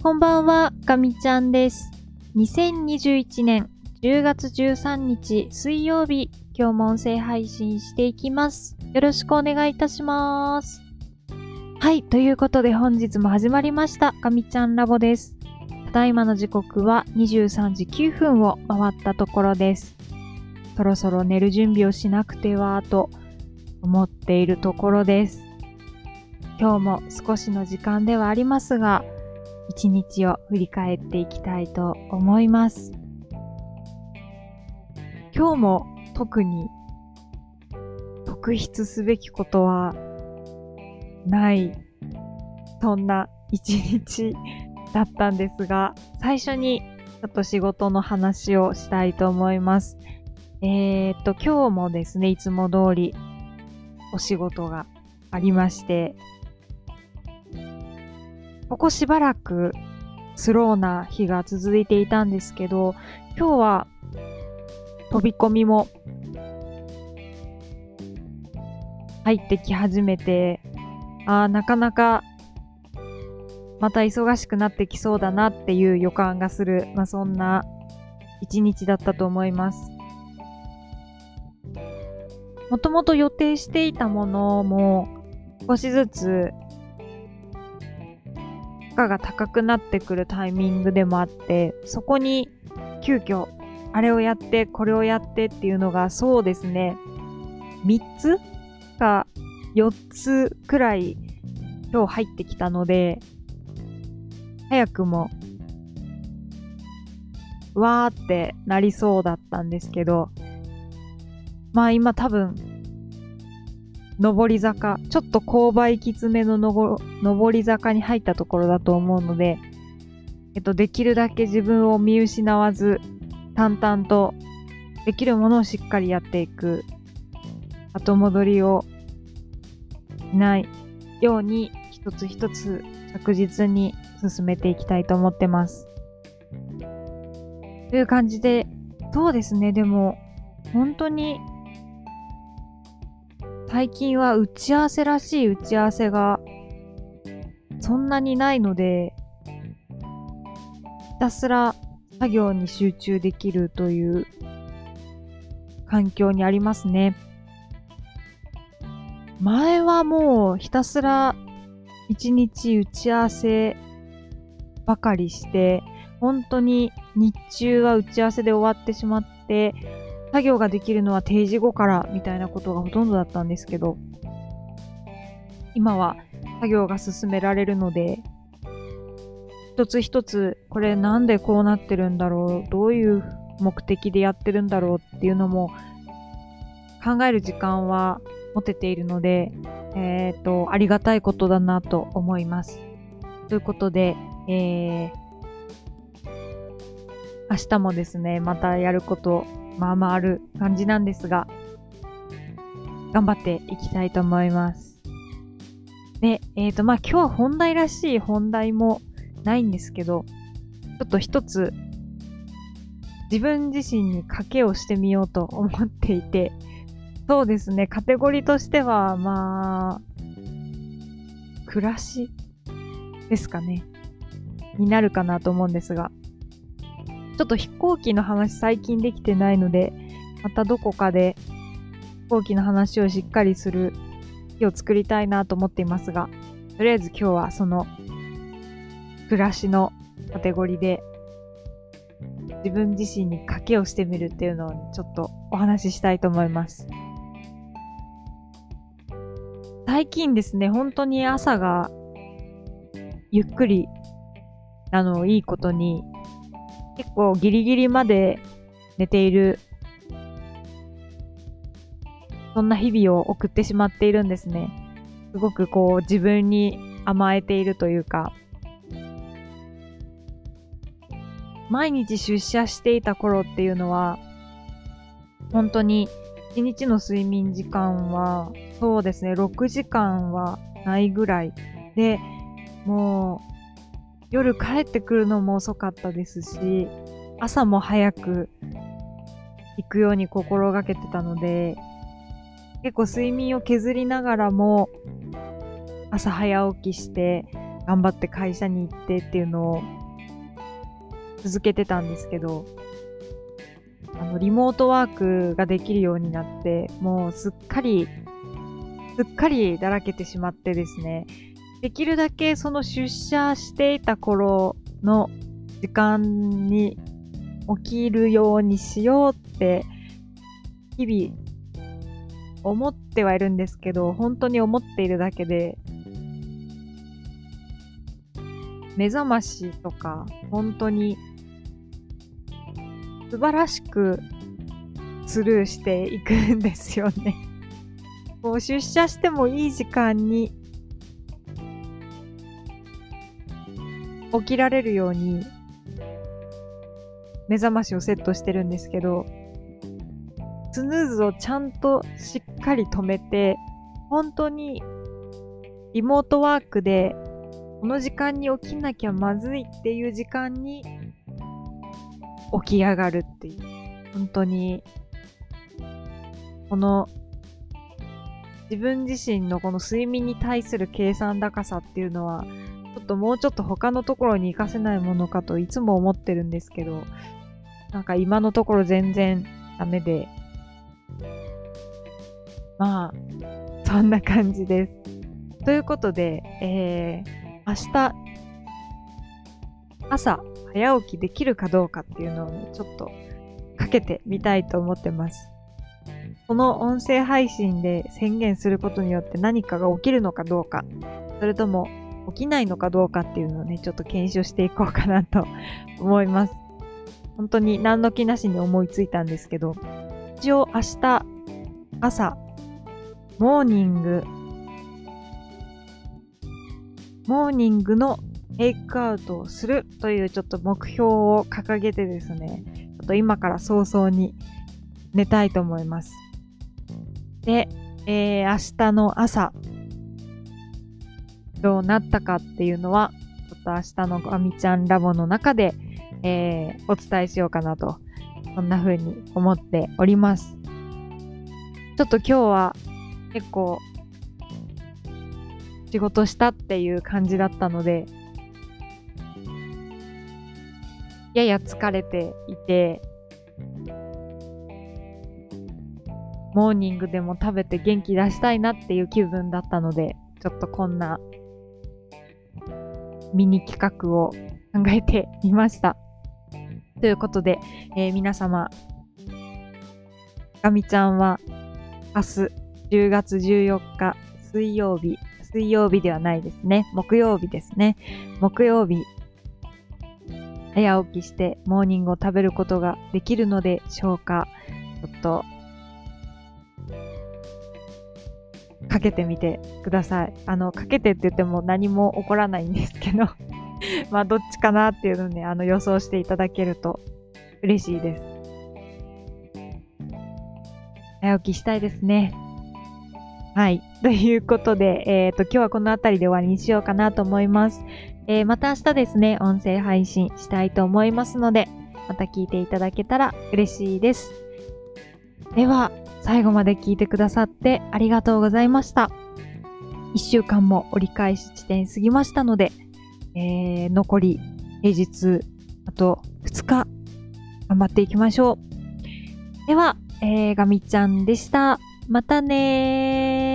こんばんは、かみちゃんです。2021年10月13日水曜日、今日も音声配信していきます。よろしくお願いいたします。はい、ということで本日も始まりました、かみちゃんラボです。ただいまの時刻は23時9分を回ったところです。そろそろ寝る準備をしなくてはと思っているところです。今日も少しの時間ではありますが、一日を振り返っていきたいと思います。今日も特に特筆すべきことはない、そんな一日だったんですが、最初にちょっと仕事の話をしたいと思います。えー、っと、今日もですね、いつも通りお仕事がありまして、ここしばらくスローな日が続いていたんですけど、今日は飛び込みも入ってき始めて、ああ、なかなかまた忙しくなってきそうだなっていう予感がする、まあそんな一日だったと思います。もともと予定していたものも少しずつ負荷が高くなってくるタイミングでもあって、そこに急遽あれをやって、これをやってっていうのがそうですね、3つか4つくらい今日入ってきたので、早くも、わーってなりそうだったんですけど、まあ今多分、上り坂、ちょっと勾配きつめのの上り坂に入ったところだと思うので、えっと、できるだけ自分を見失わず、淡々とできるものをしっかりやっていく、後戻りをしないように、一つ一つ着実に進めていきたいと思ってます。という感じで、そうですね、でも、本当に最近は打ち合わせらしい打ち合わせがそんなにないので、ひたすら作業に集中できるという環境にありますね。前はもうひたすら一日打ち合わせばかりして、本当に日中は打ち合わせで終わってしまって、作業ができるのは定時後からみたいなことがほとんどだったんですけど、今は作業が進められるので、一つ一つこれなんでこうなってるんだろう、どういう目的でやってるんだろうっていうのも考える時間は持てているので、えっ、と、ありがたいことだなと思います。ということで、えー、明日もですね、またやることまあまあある感じなんですが、頑張っていきたいと思います。で、えっ、ー、と、まあ今日は本題らしい本題もないんですけど、ちょっと一つ自分自身に賭けをしてみようと思っていて、そうですね、カテゴリーとしては、まあ、暮らしですかね、になるかなと思うんですが、ちょっと飛行機の話最近できてないので、またどこかで飛行機の話をしっかりする日を作りたいなと思っていますが、とりあえず今日はその暮らしのカテゴリーで自分自身に賭けをしてみるっていうのをちょっとお話ししたいと思います。最近ですね、本当に朝がゆっくりなのをいいことに結構ギリギリまで寝ている、そんな日々を送ってしまっているんですね。すごくこう自分に甘えているというか、毎日出社していた頃っていうのは、本当に一日の睡眠時間は、そうですね、6時間はないぐらいで、もう夜帰ってくるのも遅かったですし、朝も早く行くように心がけてたので、結構睡眠を削りながらも、朝早起きして、頑張って会社に行ってっていうのを続けてたんですけど、あの、リモートワークができるようになって、もうすっかり、すっかりだらけてしまってですね、できるだけその出社していた頃の時間に起きるようにしようって日々思ってはいるんですけど、本当に思っているだけで、目覚ましとか本当に素晴らしくスルーしていくんですよね。こう出社してもいい時間に起きられるように目覚ましをセットしてるんですけど、スヌーズをちゃんとしっかり止めて、本当にリモートワークでこの時間に起きなきゃまずいっていう時間に起き上がるっていう。本当に、この自分自身のこの睡眠に対する計算高さっていうのは、ちょっともうちょっと他のところに活かせないものかといつも思ってるんですけど、なんか今のところ全然ダメで、まあ、そんな感じです。ということで、えー、明日、朝、早起きできるかどうかっていうのを、ちょっとかけてみたいと思ってます。この音声配信で宣言することによって何かが起きるのかどうか、それとも起きないのかどうかっていうのをね、ちょっと検証していこうかなと 思います。本当に何の気なしに思いついたんですけど、一応明日朝、モーニング、モーニングのテイクアウトをするというちょっと目標を掲げてですね、ちょっと今から早々に寝たいと思います。で、えー、明日の朝、どうなったかっていうのは、ちょっと明日のあみちゃんラボの中で、えー、お伝えしようかなと、そんな風に思っております。ちょっと今日は結構仕事したっていう感じだったので、やや疲れていて、モーニングでも食べて元気出したいなっていう気分だったので、ちょっとこんなミニ企画を考えてみました。ということで、えー、皆様、ガミちゃんは明日10月14日水曜日、水曜日ではないですね。木曜日ですね。木曜日、早起きしてモーニングを食べることができるのでしょうかちょっと、かけてみてください。あの、かけてって言っても何も起こらないんですけど まあ、どっちかなっていうのをね、あの、予想していただけると嬉しいです。早起きしたいですね。はい。ということで、えっ、ー、と、今日はこの辺りで終わりにしようかなと思います。えー、また明日ですね、音声配信したいと思いますので、また聞いていただけたら嬉しいです。では、最後まで聞いてくださってありがとうございました。一週間も折り返し地点過ぎましたので、えー、残り平日、あと2日、頑張っていきましょう。では、えー、ガミちゃんでした。またねー。